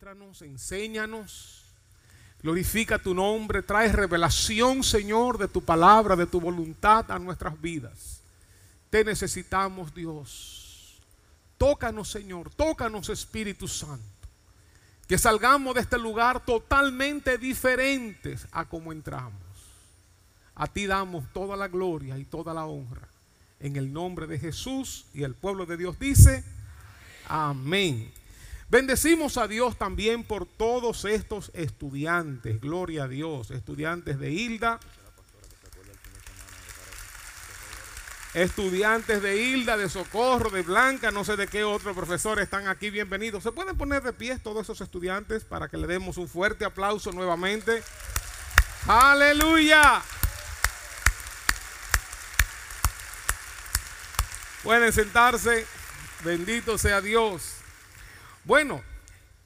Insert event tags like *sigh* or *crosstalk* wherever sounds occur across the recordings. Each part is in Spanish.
Ministranos, enséñanos, glorifica tu nombre, trae revelación, Señor, de tu palabra, de tu voluntad a nuestras vidas. Te necesitamos, Dios. Tócanos, Señor, tócanos, Espíritu Santo. Que salgamos de este lugar totalmente diferentes a como entramos. A ti damos toda la gloria y toda la honra. En el nombre de Jesús y el pueblo de Dios dice, amén. Bendecimos a Dios también por todos estos estudiantes, gloria a Dios, estudiantes de Hilda, estudiantes de Hilda, de Socorro, de Blanca, no sé de qué otro profesor están aquí, bienvenidos. ¿Se pueden poner de pie todos esos estudiantes para que le demos un fuerte aplauso nuevamente? Aleluya. Pueden sentarse, bendito sea Dios. Bueno,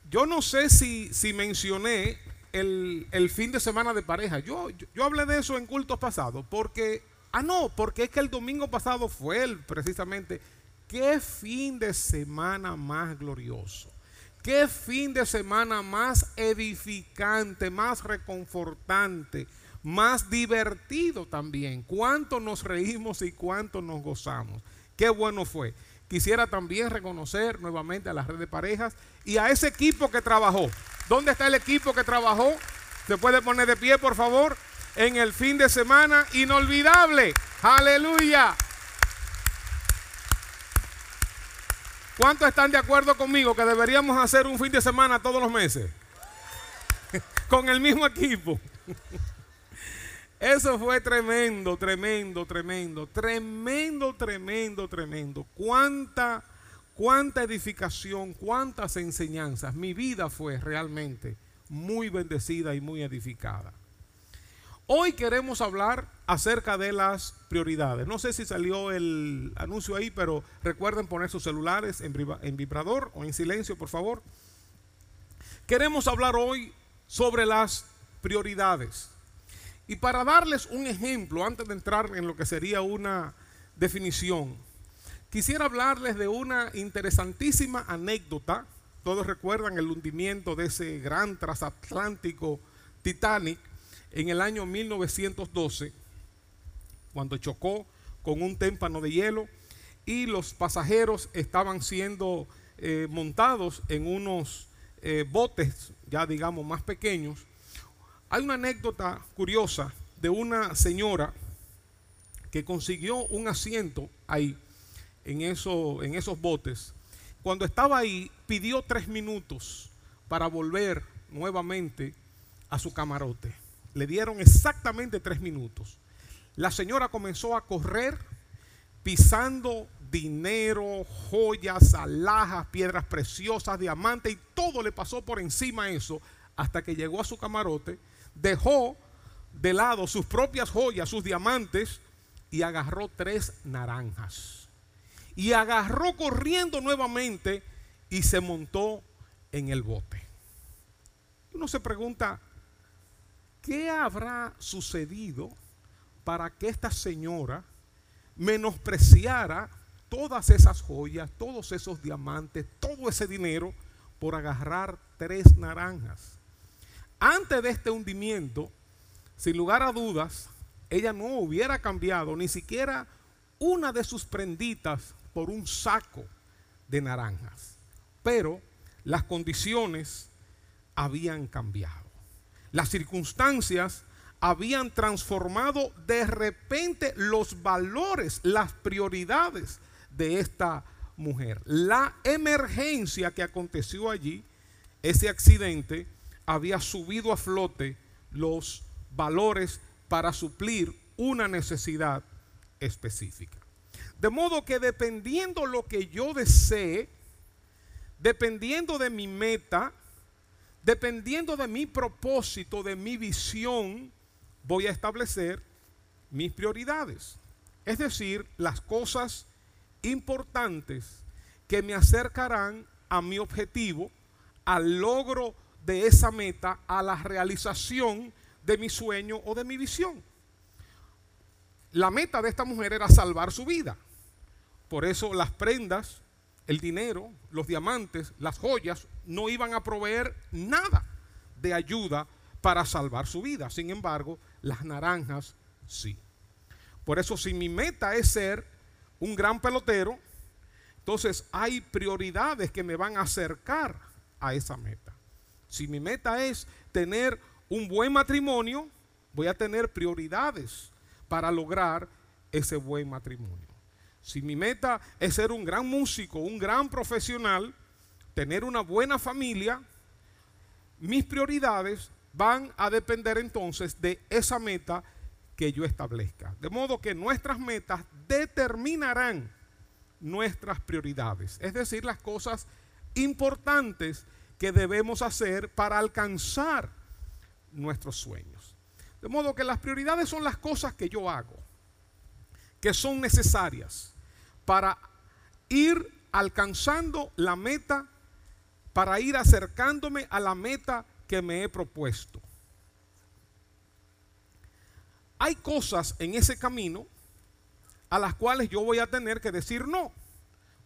yo no sé si, si mencioné el, fin de semana de pareja. Yo, yo, hablé de eso en cultos pasados, porque, ah, no, porque es que el domingo pasado fue el, precisamente, qué fin de semana más glorioso. Qué fin de semana más edificante, más reconfortante, más divertido también. Cuánto nos reímos y cuánto nos gozamos. Qué bueno fue. Quisiera también reconocer nuevamente a la red de parejas y a ese equipo que trabajó. ¿Dónde está el equipo que trabajó? ¿Se puede poner de pie, por favor? En el fin de semana inolvidable. Aleluya. ¿Cuántos están de acuerdo conmigo que deberíamos hacer un fin de semana todos los meses? *laughs* Con el mismo equipo. *laughs* Eso fue tremendo, tremendo, tremendo, tremendo, tremendo, tremendo. Cuánta, cuánta edificación, cuántas enseñanzas. Mi vida fue realmente muy bendecida y muy edificada. Hoy queremos hablar acerca de las prioridades. No sé si salió el anuncio ahí, pero recuerden poner sus celulares en vibrador o en silencio, por favor. Queremos hablar hoy sobre las prioridades. Y para darles un ejemplo, antes de entrar en lo que sería una definición, quisiera hablarles de una interesantísima anécdota. Todos recuerdan el hundimiento de ese gran transatlántico Titanic en el año 1912, cuando chocó con un témpano de hielo y los pasajeros estaban siendo eh, montados en unos eh, botes, ya digamos, más pequeños, hay una anécdota curiosa de una señora que consiguió un asiento ahí, en, eso, en esos botes. Cuando estaba ahí, pidió tres minutos para volver nuevamente a su camarote. Le dieron exactamente tres minutos. La señora comenzó a correr pisando dinero, joyas, alhajas, piedras preciosas, diamantes y todo le pasó por encima eso hasta que llegó a su camarote dejó de lado sus propias joyas, sus diamantes, y agarró tres naranjas. Y agarró corriendo nuevamente y se montó en el bote. Uno se pregunta, ¿qué habrá sucedido para que esta señora menospreciara todas esas joyas, todos esos diamantes, todo ese dinero por agarrar tres naranjas? Antes de este hundimiento, sin lugar a dudas, ella no hubiera cambiado ni siquiera una de sus prenditas por un saco de naranjas. Pero las condiciones habían cambiado. Las circunstancias habían transformado de repente los valores, las prioridades de esta mujer. La emergencia que aconteció allí, ese accidente, había subido a flote los valores para suplir una necesidad específica. De modo que dependiendo lo que yo desee, dependiendo de mi meta, dependiendo de mi propósito, de mi visión, voy a establecer mis prioridades. Es decir, las cosas importantes que me acercarán a mi objetivo, al logro de esa meta a la realización de mi sueño o de mi visión. La meta de esta mujer era salvar su vida. Por eso las prendas el dinero, los diamantes, las joyas no iban a proveer nada de ayuda para salvar su vida. Sin embargo, las naranjas sí. Por eso si mi meta es ser un gran pelotero, entonces hay prioridades que me van a acercar a esa meta. Si mi meta es tener un buen matrimonio, voy a tener prioridades para lograr ese buen matrimonio. Si mi meta es ser un gran músico, un gran profesional, tener una buena familia, mis prioridades van a depender entonces de esa meta que yo establezca. De modo que nuestras metas determinarán nuestras prioridades, es decir, las cosas importantes que debemos hacer para alcanzar nuestros sueños. De modo que las prioridades son las cosas que yo hago, que son necesarias para ir alcanzando la meta, para ir acercándome a la meta que me he propuesto. Hay cosas en ese camino a las cuales yo voy a tener que decir no,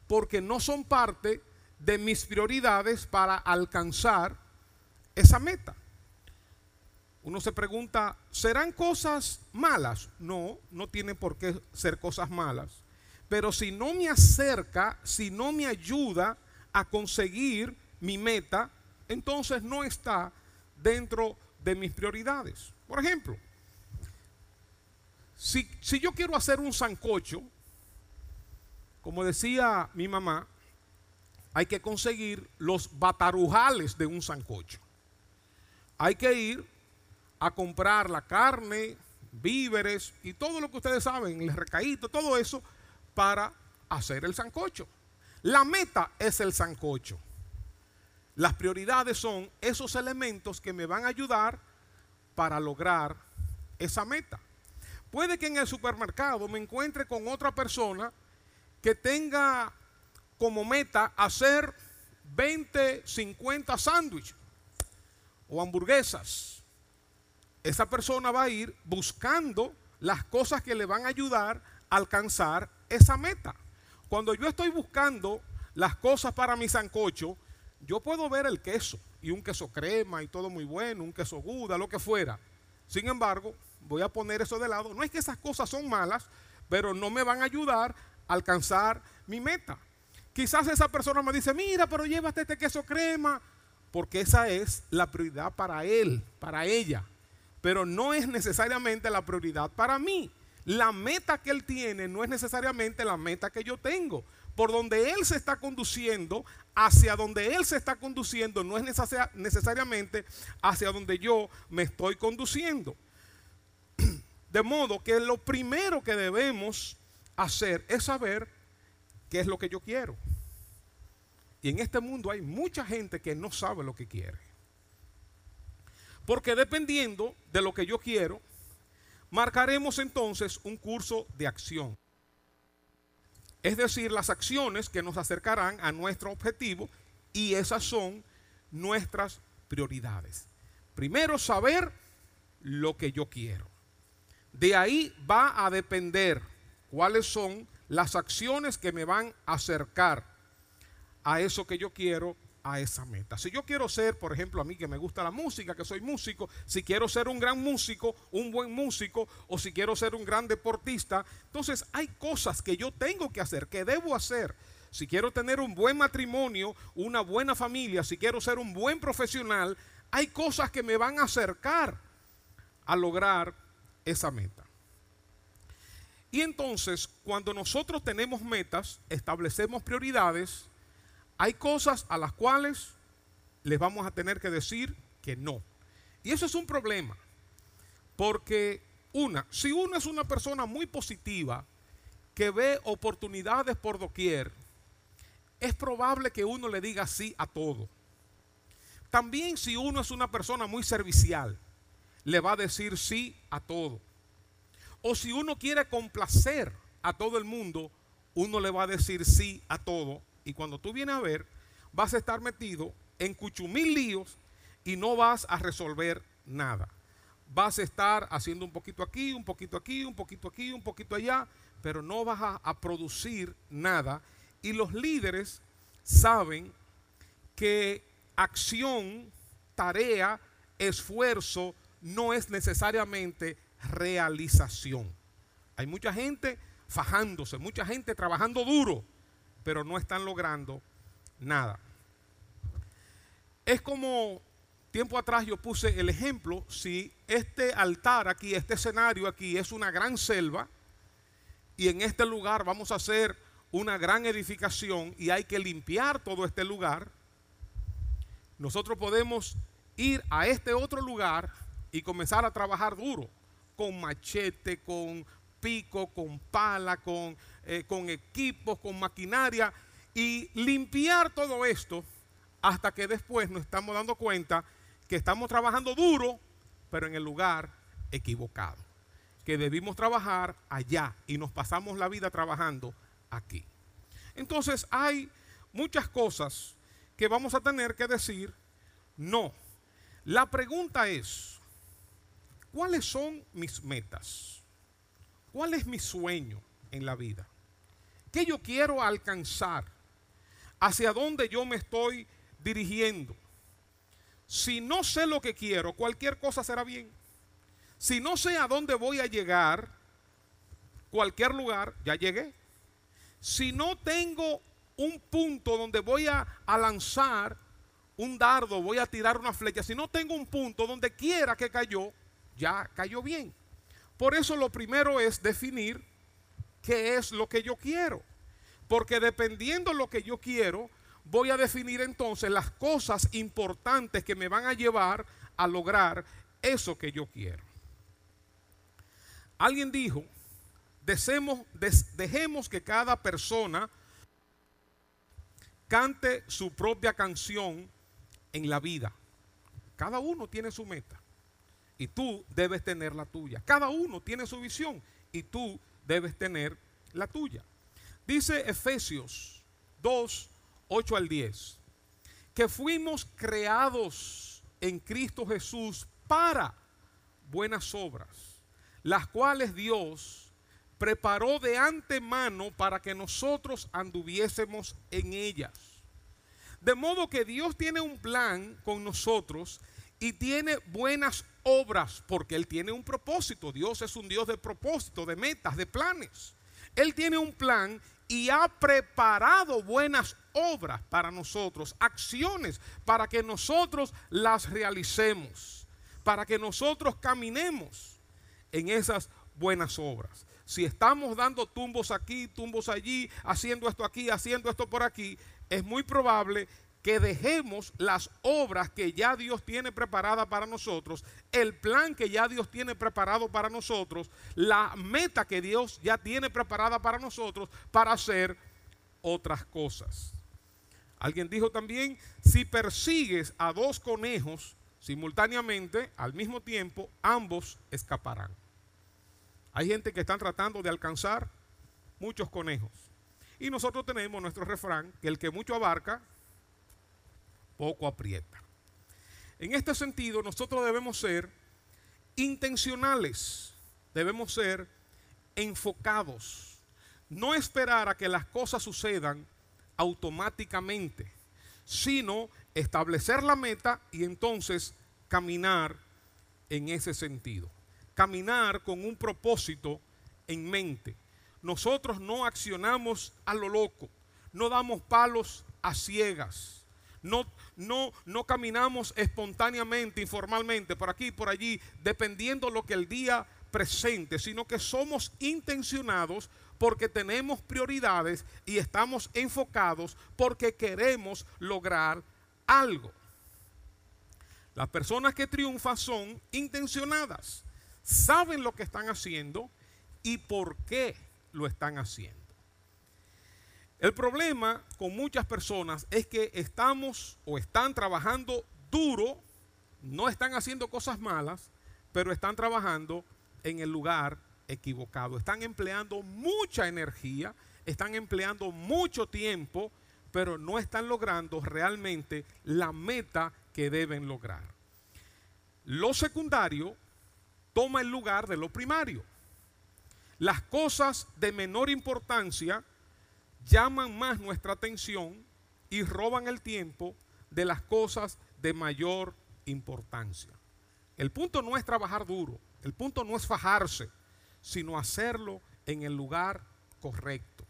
porque no son parte de mis prioridades para alcanzar esa meta. Uno se pregunta, ¿serán cosas malas? No, no tiene por qué ser cosas malas. Pero si no me acerca, si no me ayuda a conseguir mi meta, entonces no está dentro de mis prioridades. Por ejemplo, si, si yo quiero hacer un sancocho, como decía mi mamá, hay que conseguir los batarujales de un sancocho. Hay que ir a comprar la carne, víveres y todo lo que ustedes saben, el recaíto, todo eso para hacer el sancocho. La meta es el sancocho. Las prioridades son esos elementos que me van a ayudar para lograr esa meta. Puede que en el supermercado me encuentre con otra persona que tenga como meta hacer 20, 50 sándwiches o hamburguesas. Esa persona va a ir buscando las cosas que le van a ayudar a alcanzar esa meta. Cuando yo estoy buscando las cosas para mi sancocho, yo puedo ver el queso y un queso crema y todo muy bueno, un queso guda, lo que fuera. Sin embargo, voy a poner eso de lado. No es que esas cosas son malas, pero no me van a ayudar a alcanzar mi meta. Quizás esa persona me dice, mira, pero llévate este queso crema, porque esa es la prioridad para él, para ella. Pero no es necesariamente la prioridad para mí. La meta que él tiene no es necesariamente la meta que yo tengo. Por donde él se está conduciendo, hacia donde él se está conduciendo, no es necesariamente hacia donde yo me estoy conduciendo. *clears throat* De modo que lo primero que debemos hacer es saber qué es lo que yo quiero. Y en este mundo hay mucha gente que no sabe lo que quiere. Porque dependiendo de lo que yo quiero, marcaremos entonces un curso de acción. Es decir, las acciones que nos acercarán a nuestro objetivo y esas son nuestras prioridades. Primero, saber lo que yo quiero. De ahí va a depender cuáles son las acciones que me van a acercar a eso que yo quiero, a esa meta. Si yo quiero ser, por ejemplo, a mí que me gusta la música, que soy músico, si quiero ser un gran músico, un buen músico, o si quiero ser un gran deportista, entonces hay cosas que yo tengo que hacer, que debo hacer. Si quiero tener un buen matrimonio, una buena familia, si quiero ser un buen profesional, hay cosas que me van a acercar a lograr esa meta. Y entonces, cuando nosotros tenemos metas, establecemos prioridades, hay cosas a las cuales les vamos a tener que decir que no. Y eso es un problema. Porque una, si uno es una persona muy positiva, que ve oportunidades por doquier, es probable que uno le diga sí a todo. También si uno es una persona muy servicial, le va a decir sí a todo. O si uno quiere complacer a todo el mundo, uno le va a decir sí a todo. Y cuando tú vienes a ver, vas a estar metido en cuchumil líos y no vas a resolver nada. Vas a estar haciendo un poquito aquí, un poquito aquí, un poquito aquí, un poquito allá, pero no vas a, a producir nada. Y los líderes saben que acción, tarea, esfuerzo no es necesariamente realización. Hay mucha gente fajándose, mucha gente trabajando duro, pero no están logrando nada. Es como tiempo atrás yo puse el ejemplo, si este altar aquí, este escenario aquí es una gran selva y en este lugar vamos a hacer una gran edificación y hay que limpiar todo este lugar, nosotros podemos ir a este otro lugar y comenzar a trabajar duro, con machete, con pico, con pala, con, eh, con equipos, con maquinaria, y limpiar todo esto hasta que después nos estamos dando cuenta que estamos trabajando duro, pero en el lugar equivocado. Que debimos trabajar allá y nos pasamos la vida trabajando aquí. Entonces hay muchas cosas que vamos a tener que decir no. La pregunta es, ¿cuáles son mis metas? ¿Cuál es mi sueño en la vida? ¿Qué yo quiero alcanzar? ¿Hacia dónde yo me estoy dirigiendo? Si no sé lo que quiero, cualquier cosa será bien. Si no sé a dónde voy a llegar, cualquier lugar, ya llegué. Si no tengo un punto donde voy a, lanzar un dardo, voy a tirar una flecha, si no tengo un punto donde quiera que cayó, ya cayó bien. Por eso lo primero es definir qué es lo que yo quiero. Porque dependiendo de lo que yo quiero, voy a definir entonces las cosas importantes que me van a llevar a lograr eso que yo quiero. Alguien dijo, dejemos que cada persona cante su propia canción en la vida. Cada uno tiene su meta y tú debes tener la tuya. Cada uno tiene su visión y tú debes tener la tuya. Dice Efesios 2, 8 al 10, que fuimos creados en Cristo Jesús para buenas obras, las cuales Dios preparó de antemano para que nosotros anduviésemos en ellas. De modo que Dios tiene un plan con nosotros y tiene buenas obras, porque Él tiene un propósito. Dios es un Dios de propósito, de metas, de planes. Él tiene un plan y ha preparado buenas obras para nosotros, acciones para que nosotros las realicemos, para que nosotros caminemos en esas buenas obras. Si estamos dando tumbos aquí, tumbos allí, haciendo esto aquí, haciendo esto por aquí, es muy probable que dejemos las obras que ya Dios tiene preparada para nosotros, el plan que ya Dios tiene preparado para nosotros, la meta que Dios ya tiene preparada para nosotros para hacer otras cosas. Alguien dijo también, si persigues a dos conejos simultáneamente, al mismo tiempo, ambos escaparán. Hay gente que están tratando de alcanzar muchos conejos. Y nosotros tenemos nuestro refrán, que el que mucho abarca, poco aprieta. En este sentido, nosotros debemos ser intencionales, debemos ser enfocados, no esperar a que las cosas sucedan automáticamente, sino establecer la meta y entonces caminar en ese sentido. Caminar con un propósito en mente. Nosotros no accionamos a lo loco, no damos palos a ciegas no, no, no caminamos espontáneamente, informalmente, por aquí, por allí, dependiendo lo que el día presente, sino que somos intencionados porque tenemos prioridades y estamos enfocados porque queremos lograr algo. Las personas que triunfan son intencionadas, saben lo que están haciendo y por qué lo están haciendo. El problema con muchas personas es que estamos o están trabajando duro, no están haciendo cosas malas, pero están trabajando en el lugar equivocado. Están empleando mucha energía, están empleando mucho tiempo, pero no están logrando realmente la meta que deben lograr. Lo secundario toma el lugar de lo primario. Las cosas de menor importancia llaman más nuestra atención y roban el tiempo de las cosas de mayor importancia. El punto no es trabajar duro, el punto no es fajarse, sino hacerlo en el lugar correcto.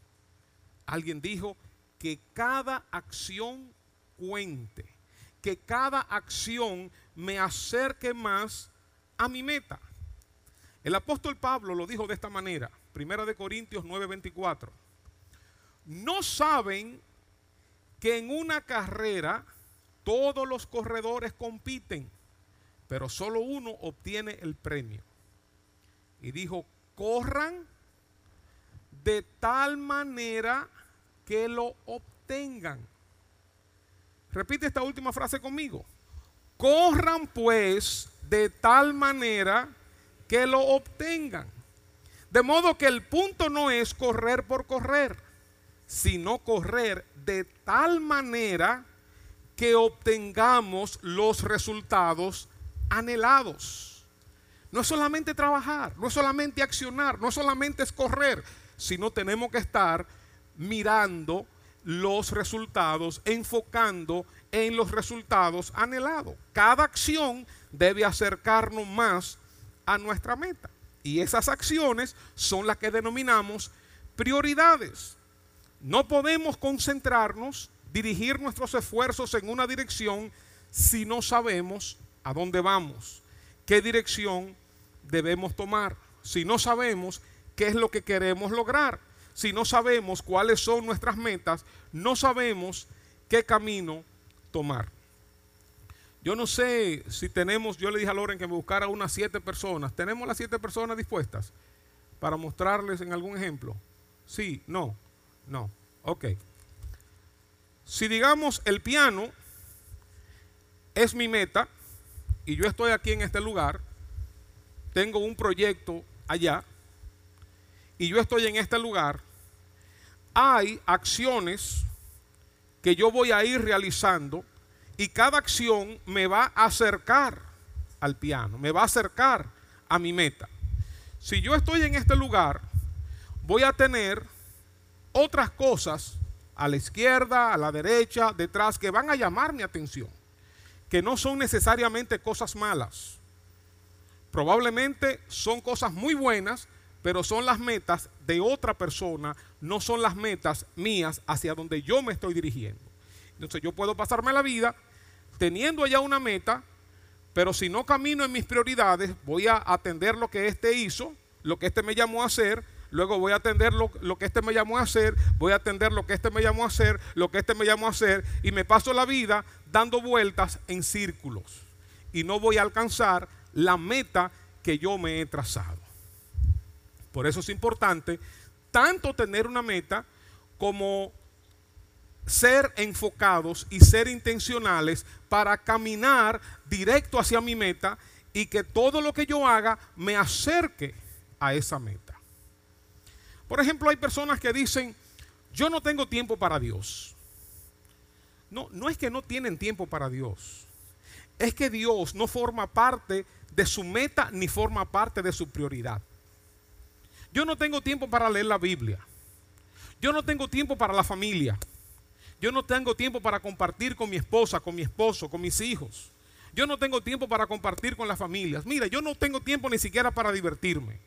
Alguien dijo que cada acción cuente, que cada acción me acerque más a mi meta. El apóstol Pablo lo dijo de esta manera, Primera de Corintios 9:24. No saben que en una carrera todos los corredores compiten, pero solo uno obtiene el premio. Y dijo, corran de tal manera que lo obtengan. Repite esta última frase conmigo. Corran pues de tal manera que lo obtengan. De modo que el punto no es correr por correr, sino correr de tal manera que obtengamos los resultados anhelados. No es solamente trabajar, no es solamente accionar, no solamente es correr, sino tenemos que estar mirando los resultados, enfocando en los resultados anhelados. Cada acción debe acercarnos más a nuestra meta. Y esas acciones son las que denominamos prioridades. No podemos concentrarnos, dirigir nuestros esfuerzos en una dirección si no sabemos a dónde vamos, qué dirección debemos tomar, si no sabemos qué es lo que queremos lograr, si no sabemos cuáles son nuestras metas, no sabemos qué camino tomar. Yo no sé si tenemos, yo le dije a Loren que me buscara unas siete personas. ¿Tenemos las siete personas dispuestas para mostrarles en algún ejemplo? Sí, no, no. Ok. Si digamos el piano es mi meta y yo estoy aquí en este lugar, tengo un proyecto allá y yo estoy en este lugar, hay acciones que yo voy a ir realizando y cada acción me va a acercar al piano, me va a acercar a mi meta. Si yo estoy en este lugar, voy a tener otras cosas a la izquierda, a la derecha, detrás, que van a llamar mi atención, que no son necesariamente cosas malas. Probablemente son cosas muy buenas, pero son las metas de otra persona, no son las metas mías hacia donde yo me estoy dirigiendo. Entonces yo puedo pasarme la vida teniendo allá una meta, pero si no camino en mis prioridades, voy a atender lo que éste hizo, lo que éste me llamó a hacer, luego voy a atender lo, que éste me llamó a hacer, voy a atender lo que éste me llamó a hacer, lo que éste me llamó a hacer, y me paso la vida dando vueltas en círculos. Y no voy a alcanzar la meta que yo me he trazado. Por eso es importante tanto tener una meta como ser enfocados y ser intencionales para caminar directo hacia mi meta y que todo lo que yo haga me acerque a esa meta. Por ejemplo, hay personas que dicen, yo no tengo tiempo para Dios. No, no es que no tienen tiempo para Dios. Es que Dios no forma parte de su meta ni forma parte de su prioridad. Yo no tengo tiempo para leer la Biblia. Yo no tengo tiempo para la familia. Yo no tengo tiempo para compartir con mi esposa, con mi esposo, con mis hijos. Yo no tengo tiempo para compartir con las familias. Mira, yo no tengo tiempo ni siquiera para divertirme.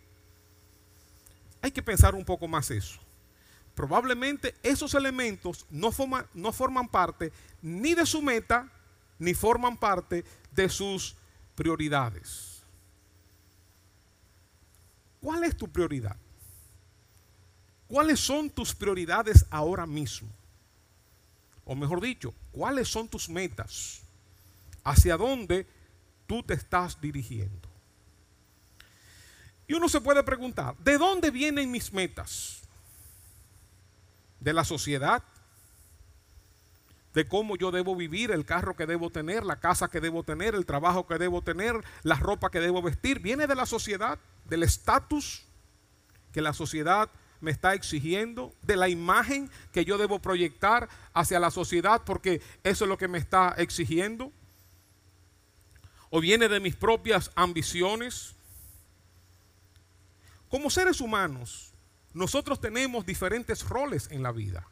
Hay que pensar un poco más eso. Probablemente esos elementos no, forman parte ni de su meta, ni forman parte de sus prioridades. ¿Cuál es tu prioridad? ¿Cuáles son tus prioridades ahora mismo? o mejor dicho, cuáles son tus metas, hacia dónde tú te estás dirigiendo. Y uno se puede preguntar, ¿de dónde vienen mis metas? ¿De la sociedad? ¿De cómo yo debo vivir, el carro que debo tener, la casa que debo tener, el trabajo que debo tener, la ropa que debo vestir? ¿Viene de la sociedad, del estatus que la sociedad me está exigiendo, de la imagen que yo debo proyectar hacia la sociedad, porque eso es lo que me está exigiendo. O viene de mis propias ambiciones. Como seres humanos, nosotros tenemos diferentes roles en la vida.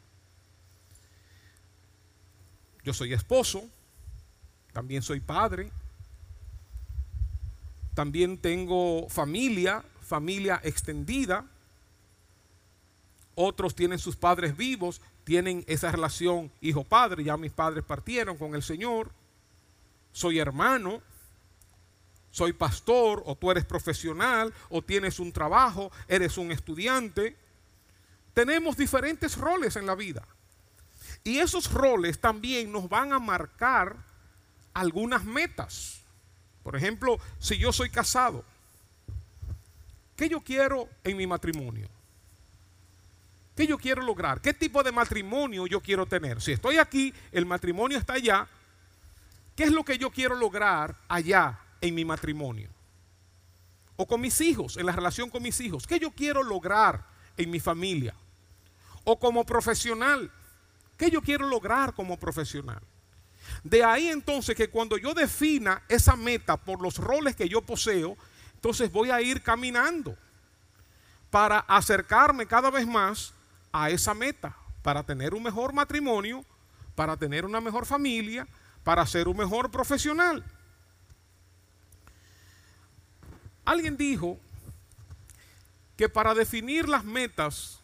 Yo soy esposo, también soy padre, también tengo familia, familia extendida. Otros tienen sus padres vivos, tienen esa relación hijo-padre, ya mis padres partieron con el Señor. Soy hermano, soy pastor, o tú eres profesional, o tienes un trabajo, eres un estudiante. Tenemos diferentes roles en la vida. Y esos roles también nos van a marcar algunas metas. Por ejemplo, si yo soy casado, ¿qué yo quiero en mi matrimonio? ¿Qué yo quiero lograr? ¿Qué tipo de matrimonio yo quiero tener? Si estoy aquí, el matrimonio está allá, ¿qué es lo que yo quiero lograr allá en mi matrimonio? O con mis hijos, en la relación con mis hijos. ¿Qué yo quiero lograr en mi familia? O como profesional. ¿Qué yo quiero lograr como profesional? De ahí entonces que cuando yo defina esa meta por los roles que yo poseo, entonces voy a ir caminando para acercarme cada vez más a esa meta, para tener un mejor matrimonio, para tener una mejor familia, para ser un mejor profesional. Alguien dijo que para definir las metas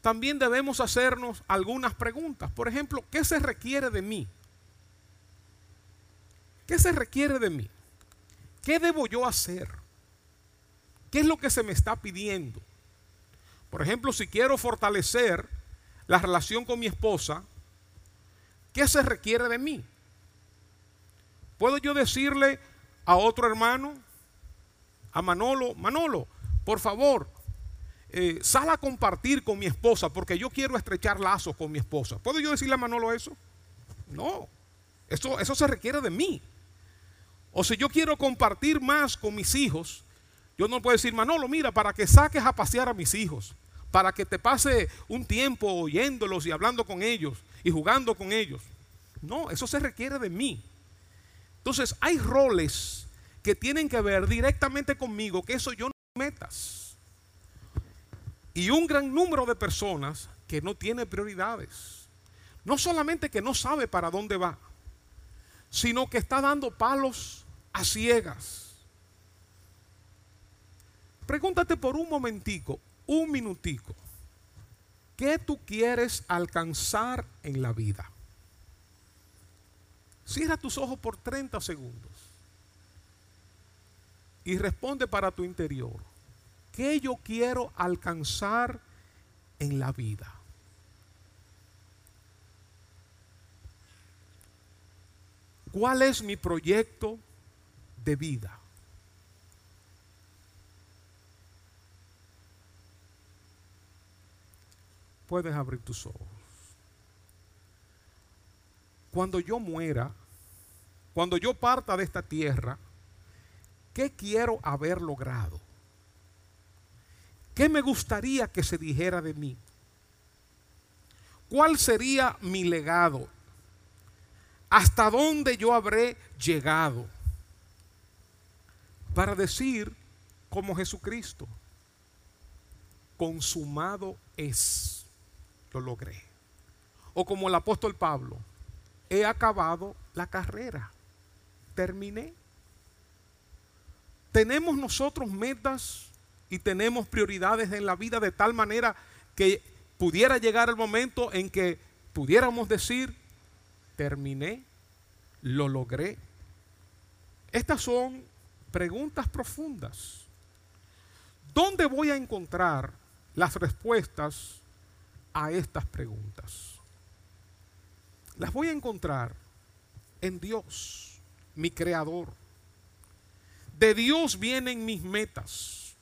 también debemos hacernos algunas preguntas. Por ejemplo, ¿qué se requiere de mí? ¿Qué se requiere de mí? ¿Qué debo yo hacer? ¿Qué es lo que se me está pidiendo? Por ejemplo, si quiero fortalecer la relación con mi esposa, ¿qué se requiere de mí? ¿Puedo yo decirle a otro hermano, a Manolo, Manolo, por favor, eh, sal a compartir con mi esposa porque yo quiero estrechar lazos con mi esposa? ¿Puedo yo decirle a Manolo eso? No, eso, eso se requiere de mí. O si yo quiero compartir más con mis hijos, yo no puedo decir, Manolo, mira, para que saques a pasear a mis hijos, para que te pase un tiempo oyéndolos y hablando con ellos y jugando con ellos. No, eso se requiere de mí. Entonces, hay roles que tienen que ver directamente conmigo, que eso yo no metas. Y un gran número de personas que no tiene prioridades. No solamente que no sabe para dónde va, sino que está dando palos a ciegas. Pregúntate por un momentico, un minutico, ¿qué tú quieres alcanzar en la vida? Cierra tus ojos por 30 segundos y responde para tu interior, ¿qué yo quiero alcanzar en la vida? ¿Cuál es mi proyecto de vida? Puedes abrir tus ojos. Cuando yo muera, cuando yo parta de esta tierra, ¿qué quiero haber logrado? ¿Qué me gustaría que se dijera de mí? ¿Cuál sería mi legado? ¿Hasta dónde yo habré llegado? Para decir como Jesucristo, consumado es, lo logré. O como el apóstol Pablo, he acabado la carrera, terminé. Tenemos nosotros metas y tenemos prioridades en la vida de tal manera que pudiera llegar el momento en que pudiéramos decir, terminé, lo logré. Estas son preguntas profundas. ¿Dónde voy a encontrar las respuestas a estas preguntas? Las voy a encontrar en Dios, mi creador. De Dios vienen mis metas.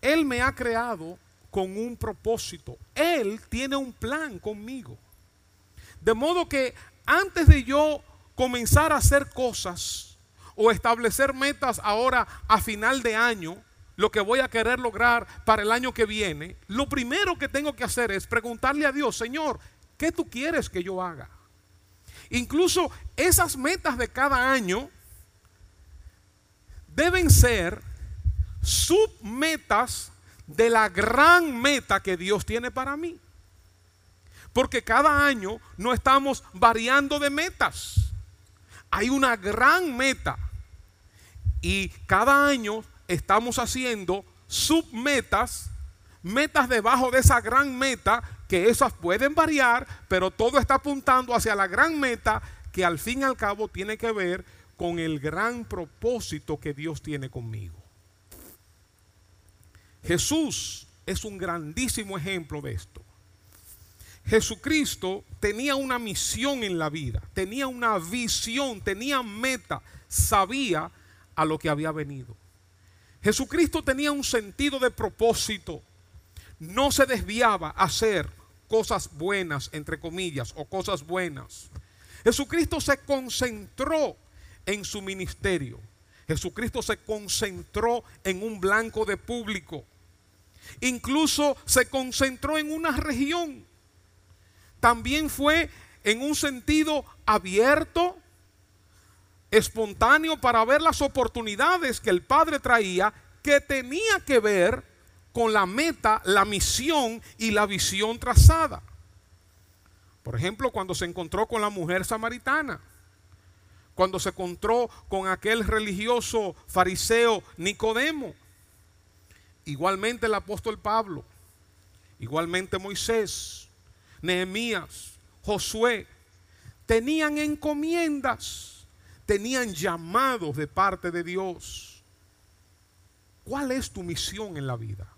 Él me ha creado con un propósito. Él tiene un plan conmigo. De modo que antes de yo comenzar a hacer cosas o establecer metas ahora a final de año, lo que voy a querer lograr para el año que viene, lo primero que tengo que hacer es preguntarle a Dios, Señor, ¿qué tú quieres que yo haga? Incluso esas metas de cada año deben ser submetas de la gran meta que Dios tiene para mí. Porque cada año no estamos variando de metas. Hay una gran meta. Y cada año estamos haciendo submetas, metas debajo de esa gran meta, que esas pueden variar, pero todo está apuntando hacia la gran meta que al fin y al cabo tiene que ver con el gran propósito que Dios tiene conmigo. Jesús es un grandísimo ejemplo de esto. Jesucristo tenía una misión en la vida, tenía una visión, tenía meta, sabía a lo que había venido. Jesucristo tenía un sentido de propósito, no se desviaba a hacer cosas buenas, entre comillas, o cosas buenas. Jesucristo se concentró en su ministerio. Jesucristo se concentró en un blanco de público. Incluso se concentró en una región. También fue en un sentido abierto, espontáneo para ver las oportunidades que el Padre traía que tenía que ver con la meta, la misión y la visión trazada. Por ejemplo, cuando se encontró con la mujer samaritana, cuando se encontró con aquel religioso fariseo Nicodemo, igualmente el apóstol Pablo, igualmente Moisés, Nehemías, Josué, tenían encomiendas, tenían llamados de parte de Dios. ¿Cuál es tu misión en la vida?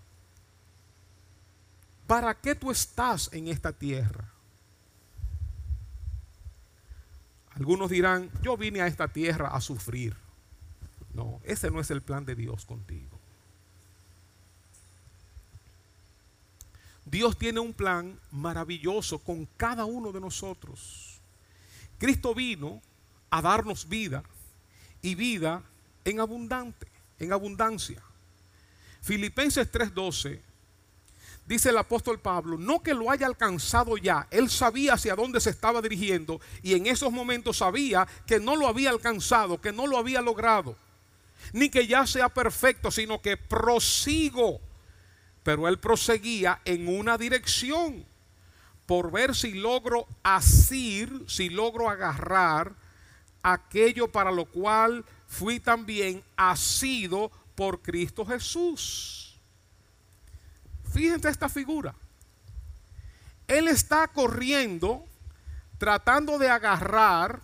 ¿Para qué tú estás en esta tierra? Algunos dirán, yo vine a esta tierra a sufrir. No, ese no es el plan de Dios contigo. Dios tiene un plan maravilloso con cada uno de nosotros. Cristo vino a darnos vida y vida en abundante, en abundancia. Filipenses 3:12 dice el apóstol Pablo, no que lo haya alcanzado ya, él sabía hacia dónde se estaba dirigiendo y en esos momentos sabía que no lo había alcanzado, que no lo había logrado, ni que ya sea perfecto, sino que prosigo. Pero él proseguía en una dirección por ver si logro asir, si logro agarrar aquello para lo cual fui también asido por Cristo Jesús. Fíjense esta figura. Él está corriendo tratando de agarrar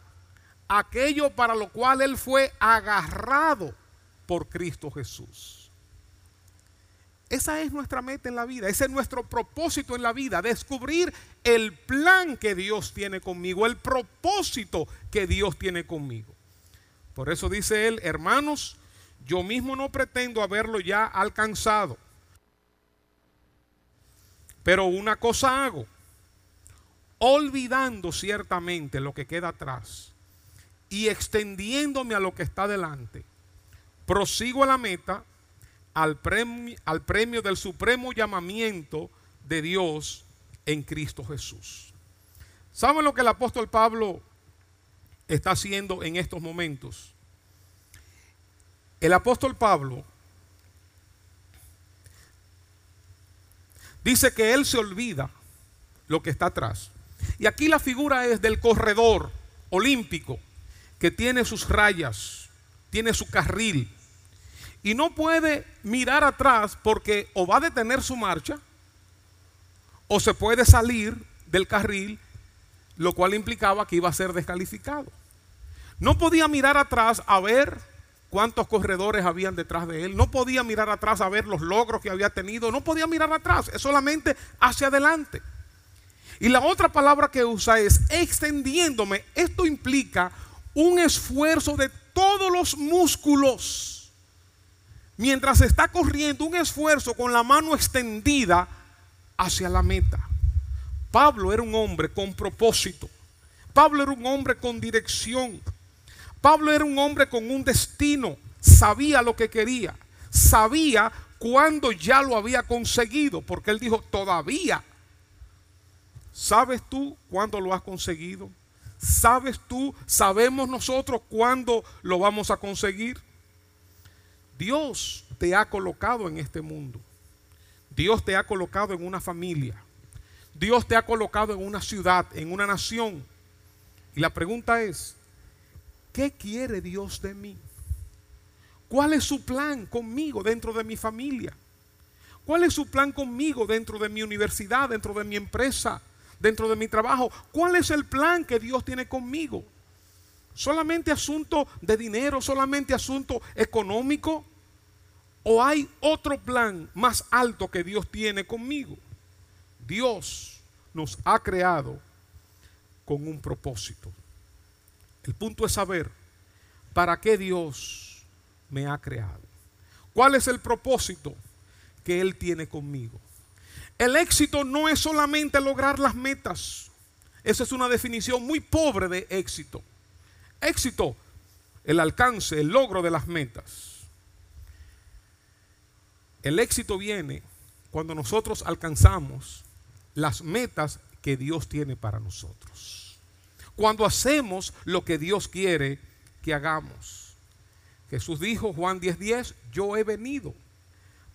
aquello para lo cual él fue agarrado por Cristo Jesús. Esa es nuestra meta en la vida, ese es nuestro propósito en la vida, descubrir el plan que Dios tiene conmigo, el propósito que Dios tiene conmigo. Por eso dice él, hermanos, yo mismo no pretendo haberlo ya alcanzado pero una cosa hago, olvidando ciertamente lo que queda atrás y extendiéndome a lo que está delante, prosigo a la meta, al premio, al premio del supremo llamamiento de Dios en Cristo Jesús. ¿Saben lo que el apóstol Pablo está haciendo en estos momentos? El apóstol Pablo dice que él se olvida lo que está atrás. Y aquí la figura es del corredor olímpico que tiene sus rayas, tiene su carril. Y no puede mirar atrás porque o va a detener su marcha o se puede salir del carril, lo cual implicaba que iba a ser descalificado. No podía mirar atrás a ver cuántos corredores habían detrás de él. No podía mirar atrás a ver los logros que había tenido. No podía mirar atrás, es solamente hacia adelante. Y la otra palabra que usa es extendiéndome. Esto implica un esfuerzo de todos los músculos. Mientras está corriendo, un esfuerzo con la mano extendida hacia la meta. Pablo era un hombre con propósito. Pablo era un hombre con dirección. Pablo era un hombre con un destino, sabía lo que quería, sabía cuándo ya lo había conseguido, porque él dijo, todavía. ¿Sabes tú cuándo lo has conseguido? ¿Sabes tú, sabemos nosotros cuándo lo vamos a conseguir? Dios te ha colocado en este mundo. Dios te ha colocado en una familia. Dios te ha colocado en una ciudad, en una nación. Y la pregunta es, ¿qué quiere Dios de mí? ¿Cuál es su plan conmigo dentro de mi familia? ¿Cuál es su plan conmigo dentro de mi universidad, dentro de mi empresa, dentro de mi trabajo? ¿Cuál es el plan que Dios tiene conmigo? ¿Solamente asunto de dinero? ¿Solamente asunto económico? ¿O hay otro plan más alto que Dios tiene conmigo? Dios nos ha creado con un propósito. El punto es saber para qué Dios me ha creado. ¿Cuál es el propósito que Él tiene conmigo? El éxito no es solamente lograr las metas. Esa es una definición muy pobre de éxito. Éxito, el alcance, el logro de las metas. El éxito viene cuando nosotros alcanzamos las metas que Dios tiene para nosotros. Cuando hacemos lo que Dios quiere que hagamos. Jesús dijo, Juan 10:10, 10, yo he venido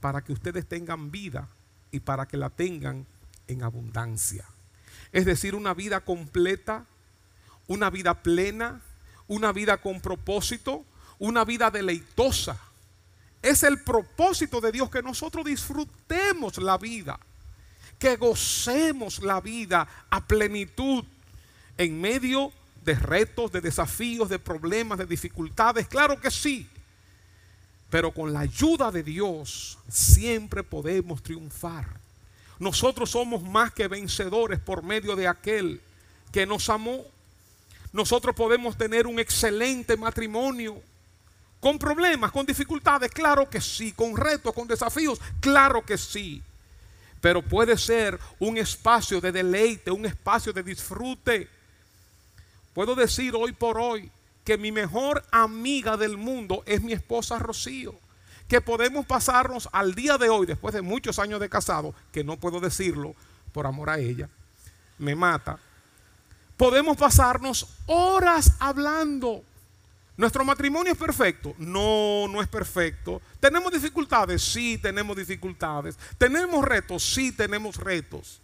para que ustedes tengan vida y para que la tengan en abundancia. Es decir, una vida completa, una vida plena, una vida con propósito, una vida deleitosa. Es el propósito de Dios que nosotros disfrutemos la vida que gocemos la vida a plenitud en medio de retos, de desafíos, de problemas, de dificultades. Claro que sí. Pero con la ayuda de Dios siempre podemos triunfar. Nosotros somos más que vencedores por medio de aquel que nos amó. Nosotros podemos tener un excelente matrimonio. Con problemas, con dificultades, claro que sí. Con retos, con desafíos, claro que sí pero puede ser un espacio de deleite, un espacio de disfrute. Puedo decir hoy por hoy que mi mejor amiga del mundo es mi esposa Rocío. Que podemos pasarnos al día de hoy, después de muchos años de casado, que no puedo decirlo por amor a ella, me mata. Podemos pasarnos horas hablando ¿Nuestro matrimonio es perfecto? No, no es perfecto. ¿Tenemos dificultades? Sí, tenemos dificultades. ¿Tenemos retos? Sí, tenemos retos.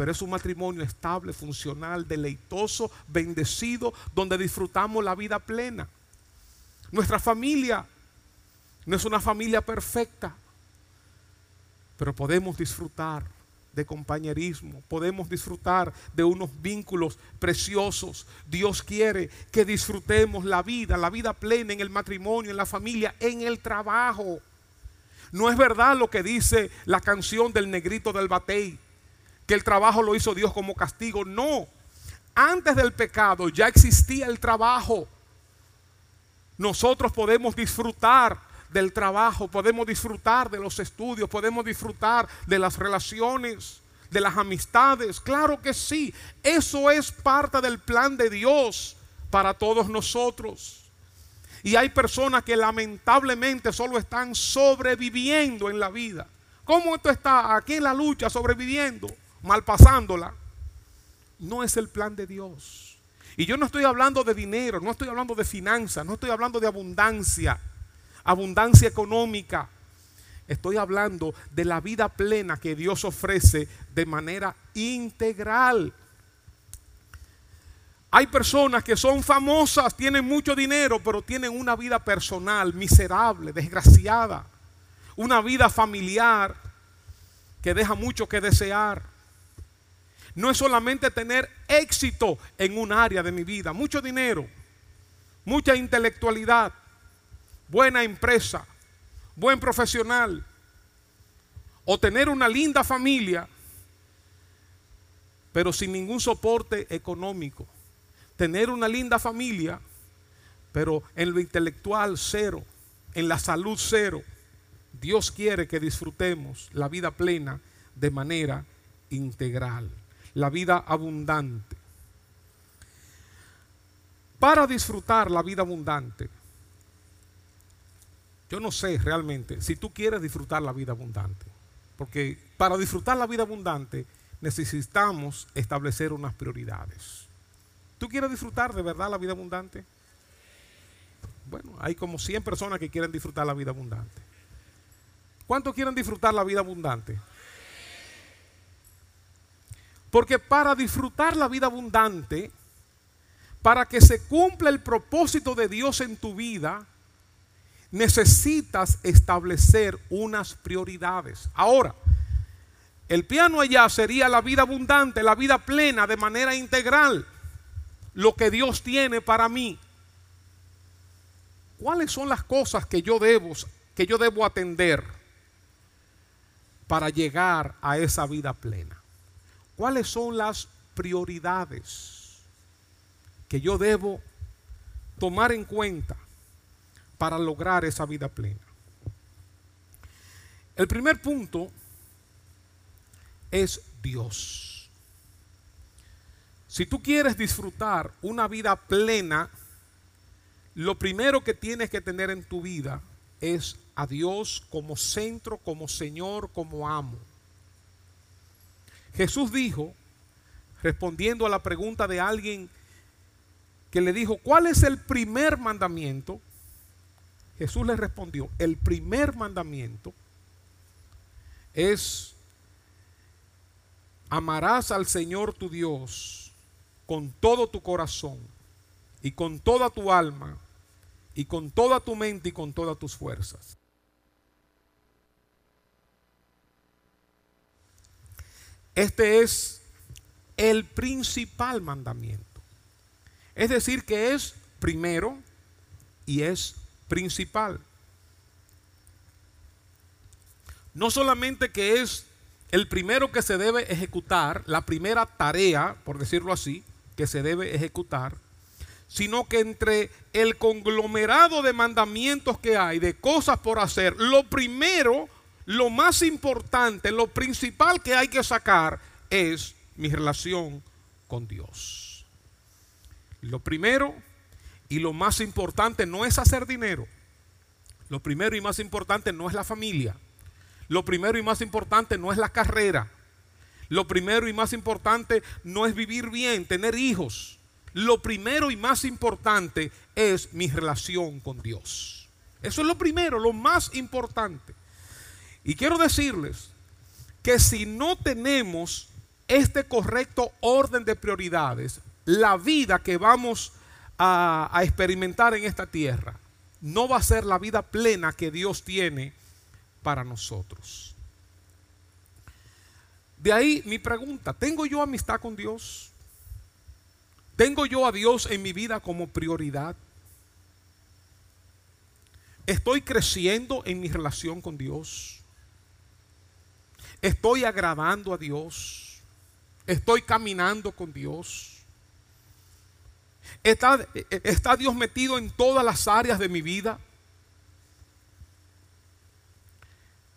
Pero es un matrimonio estable, funcional, deleitoso, bendecido, donde disfrutamos la vida plena. Nuestra familia no es una familia perfecta, pero podemos disfrutar de compañerismo, podemos disfrutar de unos vínculos preciosos. Dios quiere que disfrutemos la vida, la vida plena en el matrimonio, en la familia, en el trabajo. No es verdad lo que dice la canción del negrito del batey, que el trabajo lo hizo Dios como castigo. No, antes del pecado ya existía el trabajo. Nosotros podemos disfrutar del trabajo, podemos disfrutar de los estudios, podemos disfrutar de las relaciones, de las amistades. Claro que sí, eso es parte del plan de Dios para todos nosotros. Y hay personas que lamentablemente solo están sobreviviendo en la vida. ¿Cómo esto está aquí en la lucha, sobreviviendo, malpasándola? No es el plan de Dios. Y yo no estoy hablando de dinero, no estoy hablando de finanzas, no estoy hablando de abundancia abundancia económica. Estoy hablando de la vida plena que Dios ofrece de manera integral. Hay personas que son famosas, tienen mucho dinero, pero tienen una vida personal miserable, desgraciada. Una vida familiar que deja mucho que desear. No es solamente tener éxito en un área de mi vida, mucho dinero, mucha intelectualidad, buena empresa, buen profesional, o tener una linda familia, pero sin ningún soporte económico. Tener una linda familia, pero en lo intelectual cero, en la salud cero. Dios quiere que disfrutemos la vida plena de manera integral, la vida abundante. Para disfrutar la vida abundante, yo no sé realmente si tú quieres disfrutar la vida abundante. Porque para disfrutar la vida abundante necesitamos establecer unas prioridades. ¿Tú quieres disfrutar de verdad la vida abundante? Bueno, hay como 100 personas que quieren disfrutar la vida abundante. ¿Cuántos quieren disfrutar la vida abundante? Porque para disfrutar la vida abundante, para que se cumpla el propósito de Dios en tu vida, necesitas establecer unas prioridades. Ahora, el piano allá sería la vida abundante, la vida plena de manera integral, lo que Dios tiene para mí. ¿Cuáles son las cosas que yo debo, que yo debo atender para llegar a esa vida plena? ¿Cuáles son las prioridades que yo debo tomar en cuenta para lograr esa vida plena? El primer punto es Dios. Si tú quieres disfrutar una vida plena, lo primero que tienes que tener en tu vida es a Dios como centro, como Señor, como amo. Jesús dijo, respondiendo a la pregunta de alguien que le dijo, ¿cuál es el primer mandamiento? Jesús le respondió, el primer mandamiento es, amarás al Señor tu Dios con todo tu corazón y con toda tu alma y con toda tu mente y con todas tus fuerzas. Este es el principal mandamiento. Es decir, que es primero y es principal. No solamente que es el primero que se debe ejecutar, la primera tarea, por decirlo así, que se debe ejecutar, sino que entre el conglomerado de mandamientos que hay, de cosas por hacer, lo primero lo más importante, lo principal que hay que sacar es mi relación con Dios. Lo primero y lo más importante no es hacer dinero. Lo primero y más importante no es la familia. Lo primero y más importante no es la carrera. Lo primero y más importante no es vivir bien, tener hijos. Lo primero y más importante es mi relación con Dios. Eso es lo primero, lo más importante. Y quiero decirles que si no tenemos este correcto orden de prioridades, la vida que vamos a, experimentar en esta tierra no va a ser la vida plena que Dios tiene para nosotros. De ahí mi pregunta, ¿tengo yo amistad con Dios? ¿Tengo yo a Dios en mi vida como prioridad? ¿Estoy creciendo en mi relación con Dios? Estoy agradando a Dios. Estoy caminando con Dios. Está, Dios metido en todas las áreas de mi vida.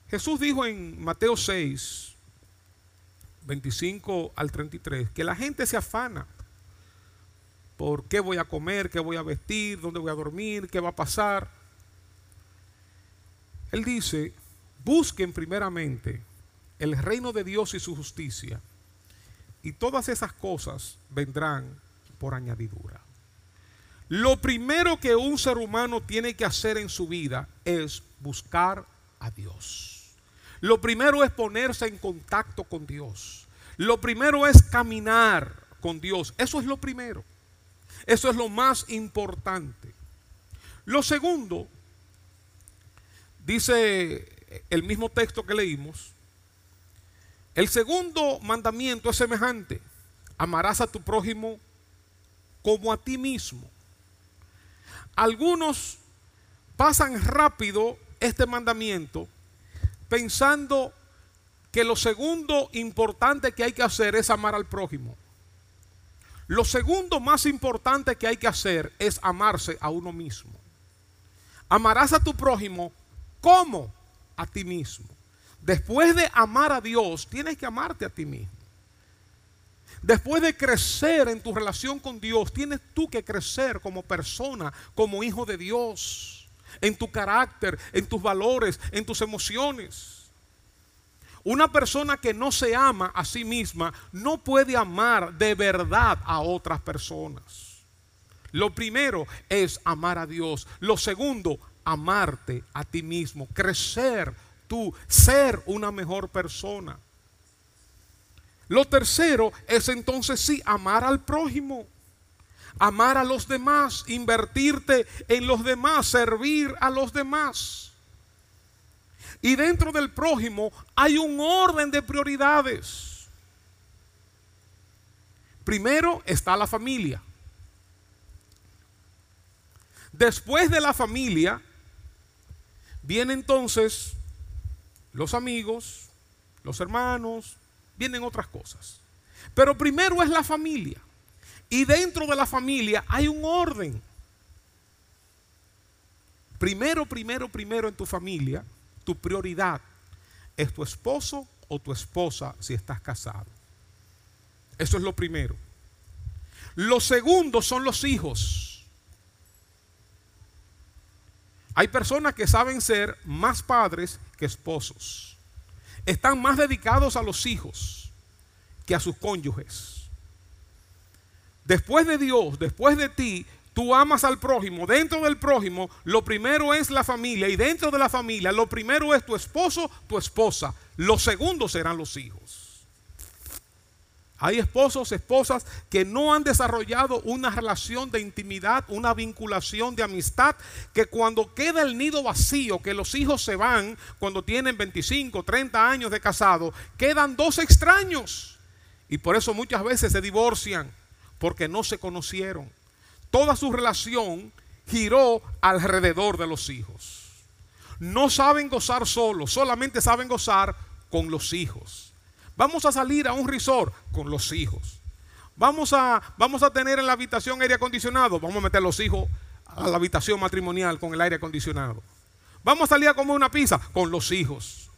Jesús dijo en Mateo 6, 25 al 33, que la gente se afana por qué voy a comer, qué voy a vestir, dónde voy a dormir, qué va a pasar. Él dice, busquen primeramente el reino de Dios y su justicia. Y todas esas cosas vendrán por añadidura. Lo primero que un ser humano tiene que hacer en su vida es buscar a Dios. Lo primero es ponerse en contacto con Dios. Lo primero es caminar con Dios. Eso es lo primero. Eso es lo más importante. Lo segundo, dice el mismo texto que leímos, el segundo mandamiento es semejante. Amarás a tu prójimo como a ti mismo. Algunos pasan rápido este mandamiento pensando que lo segundo importante que hay que hacer es amar al prójimo. Lo segundo más importante que hay que hacer es amarse a uno mismo. Amarás a tu prójimo como a ti mismo. Después de amar a Dios, tienes que amarte a ti mismo. Después de crecer en tu relación con Dios, tienes tú que crecer como persona, como hijo de Dios, en tu carácter, en tus valores, en tus emociones. Una persona que no se ama a sí misma no puede amar de verdad a otras personas. Lo primero es amar a Dios. Lo segundo, amarte a ti mismo, crecer ser una mejor persona. Lo tercero es entonces sí, amar al prójimo, amar a los demás, invertirte en los demás, servir a los demás. Y dentro del prójimo hay un orden de prioridades. Primero está la familia. Después de la familia, vienen entonces los amigos, los hermanos, vienen otras cosas. Pero primero es la familia. Y dentro de la familia hay un orden. Primero, primero, primero en tu familia, tu prioridad es tu esposo o tu esposa si estás casado. Eso es lo primero. Lo segundo son los hijos. Hay personas que saben ser más padres que esposos. Están más dedicados a los hijos que a sus cónyuges. Después de Dios, después de ti, tú amas al prójimo. Dentro del prójimo, lo primero es la familia. Y dentro de la familia, lo primero es tu esposo, tu esposa. Lo segundo serán los hijos. Hay esposos, esposas que no han desarrollado una relación de intimidad, una vinculación de amistad, que cuando queda el nido vacío, que los hijos se van cuando tienen 25, 30 años de casado, quedan dos extraños. Y por eso muchas veces se divorcian, porque no se conocieron. Toda su relación giró alrededor de los hijos. No saben gozar solos, solamente saben gozar con los hijos. Vamos a salir a un resort con los hijos. Vamos a, vamos a tener en la habitación aire acondicionado. Vamos a meter los hijos a la habitación matrimonial con el aire acondicionado. Vamos a salir a comer una pizza con los hijos.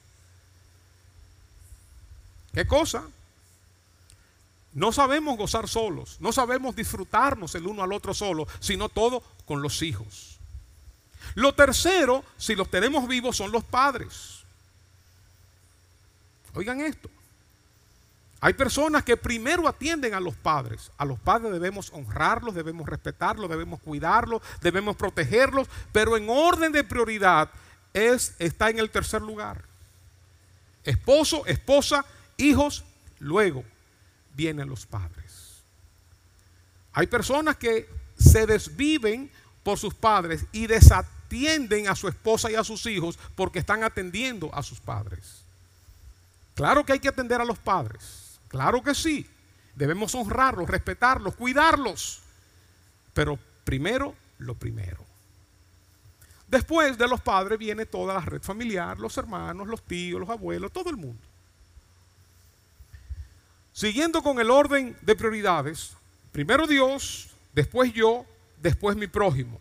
¿Qué cosa? No sabemos gozar solos, no sabemos disfrutarnos el uno al otro solo, sino todo con los hijos. Lo tercero, si los tenemos vivos, son los padres. Oigan esto. Hay personas que primero atienden a los padres. A los padres debemos honrarlos, debemos respetarlos, debemos cuidarlos, debemos protegerlos, pero en orden de prioridad es está en el tercer lugar. Esposo, esposa, hijos, luego vienen los padres. Hay personas que se desviven por sus padres y desatienden a su esposa y a sus hijos porque están atendiendo a sus padres. Claro que hay que atender a los padres. Claro que sí. Debemos honrarlos, respetarlos, cuidarlos. Pero primero, lo primero. Después de los padres viene toda la red familiar, los hermanos, los tíos, los abuelos, todo el mundo. Siguiendo con el orden de prioridades, primero Dios, después yo, después mi prójimo.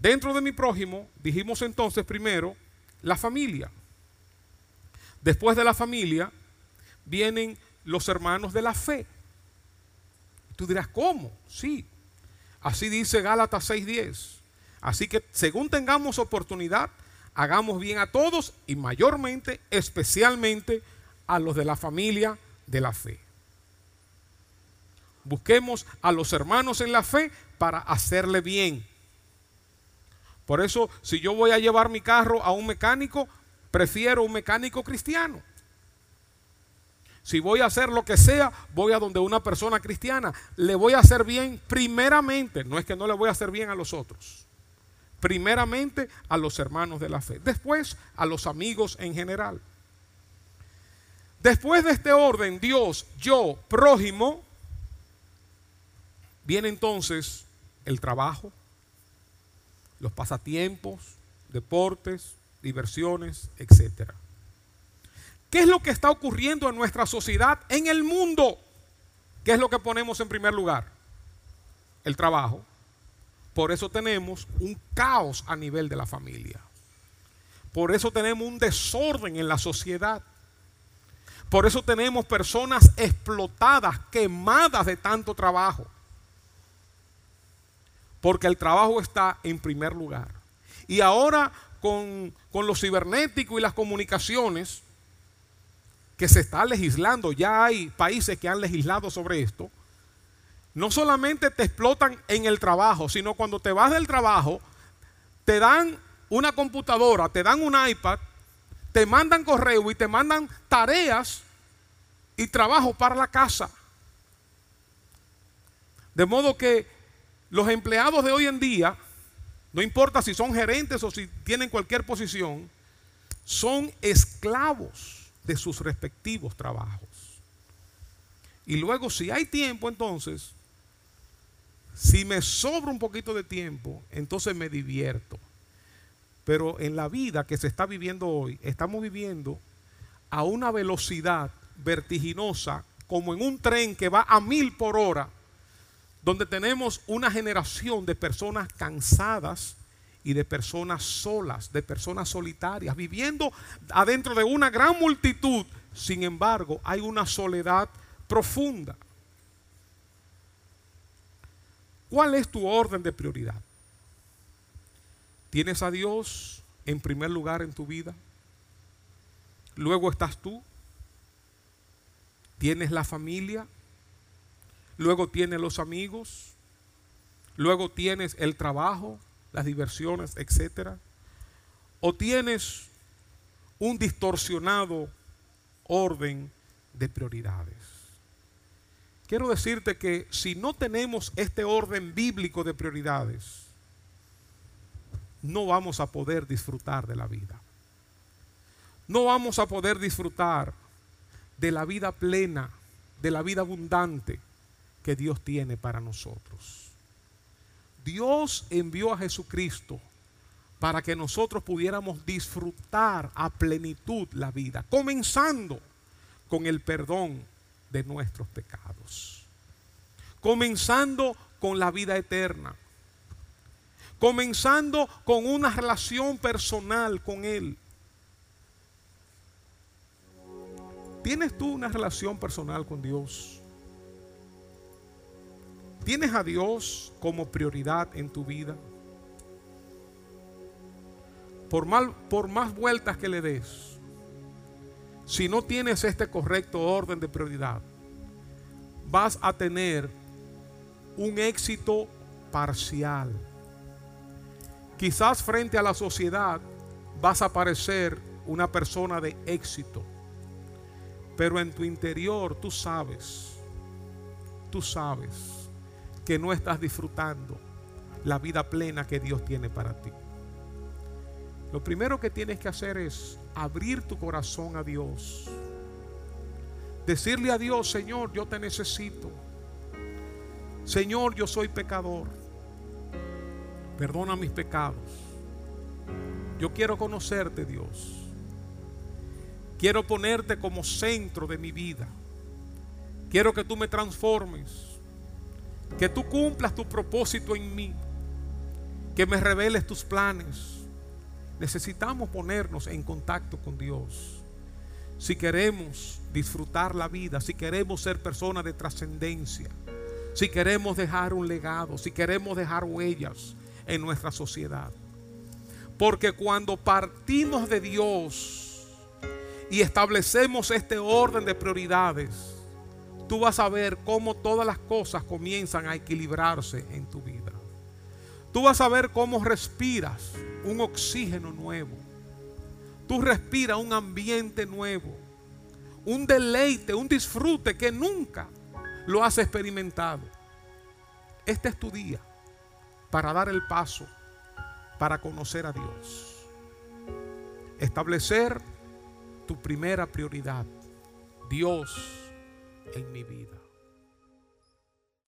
Dentro de mi prójimo dijimos entonces primero la familia. Después de la familia vienen los hermanos de la fe. Tú dirás, ¿cómo? Sí. Así dice Gálatas 6:10. Así que según tengamos oportunidad, hagamos bien a todos y mayormente, especialmente a los de la familia de la fe. Busquemos a los hermanos en la fe para hacerle bien. Por eso, si yo voy a llevar mi carro a un mecánico, prefiero un mecánico cristiano. Si voy a hacer lo que sea, voy a donde una persona cristiana. Le voy a hacer bien primeramente. No es que no le voy a hacer bien a los otros. Primeramente a los hermanos de la fe. Después a los amigos en general. Después de este orden, Dios, yo, prójimo, viene entonces el trabajo, los pasatiempos, deportes, diversiones, etcétera. ¿Qué es lo que está ocurriendo en nuestra sociedad, en el mundo? ¿Qué es lo que ponemos en primer lugar? El trabajo. Por eso tenemos un caos a nivel de la familia. Por eso tenemos un desorden en la sociedad. Por eso tenemos personas explotadas, quemadas de tanto trabajo. Porque el trabajo está en primer lugar. Y ahora con, con lo cibernético y las comunicaciones, que se está legislando, ya hay países que han legislado sobre esto, no solamente te explotan en el trabajo, sino cuando te vas del trabajo, te dan una computadora, te dan un iPad, te mandan correo y te mandan tareas y trabajo para la casa. De modo que los empleados de hoy en día, no importa si son gerentes o si tienen cualquier posición, son esclavos de sus respectivos trabajos. Y luego si hay tiempo entonces, si me sobra un poquito de tiempo, entonces me divierto. Pero en la vida que se está viviendo hoy, estamos viviendo a una velocidad vertiginosa, como en un tren que va a mil por hora, donde tenemos una generación de personas cansadas y de personas solas, de personas solitarias, viviendo adentro de una gran multitud. Sin embargo, hay una soledad profunda. ¿Cuál es tu orden de prioridad? ¿Tienes a Dios en primer lugar en tu vida? Luego estás tú. Tienes la familia. Luego tienes los amigos. Luego tienes el trabajo, las diversiones, etc. O tienes un distorsionado orden de prioridades. Quiero decirte que si no tenemos este orden bíblico de prioridades, no vamos a poder disfrutar de la vida. No vamos a poder disfrutar de la vida plena, de la vida abundante que Dios tiene para nosotros. Dios envió a Jesucristo para que nosotros pudiéramos disfrutar a plenitud la vida, comenzando con el perdón de nuestros pecados. Comenzando con la vida eterna. Comenzando con una relación personal con Él. ¿Tienes tú una relación personal con Dios? ¿Tienes a Dios como prioridad en tu vida? Por, más vueltas que le des, si no tienes este correcto orden de prioridad, vas a tener un éxito parcial. Quizás frente a la sociedad vas a parecer una persona de éxito, pero en tu interior tú sabes, tú sabes que no estás disfrutando la vida plena que Dios tiene para ti. Lo primero que tienes que hacer es abrir tu corazón a Dios. Decirle a Dios, Señor, yo te necesito. Señor, yo soy pecador. Perdona mis pecados. Yo quiero conocerte, Dios. Quiero ponerte como centro de mi vida. Quiero que tú me transformes. Que tú cumplas tu propósito en mí. Que me reveles tus planes Necesitamos ponernos en contacto con Dios. Si queremos disfrutar la vida, si queremos ser personas de trascendencia, si queremos dejar un legado, si queremos dejar huellas en nuestra sociedad. Porque cuando partimos de Dios y establecemos este orden de prioridades, tú vas a ver cómo todas las cosas comienzan a equilibrarse en tu vida. Tú vas a ver cómo respiras un oxígeno nuevo. Tú respiras un ambiente nuevo. Un deleite, un disfrute que nunca lo has experimentado. Este es tu día para dar el paso, para conocer a Dios. Establecer tu primera prioridad. Dios en mi vida.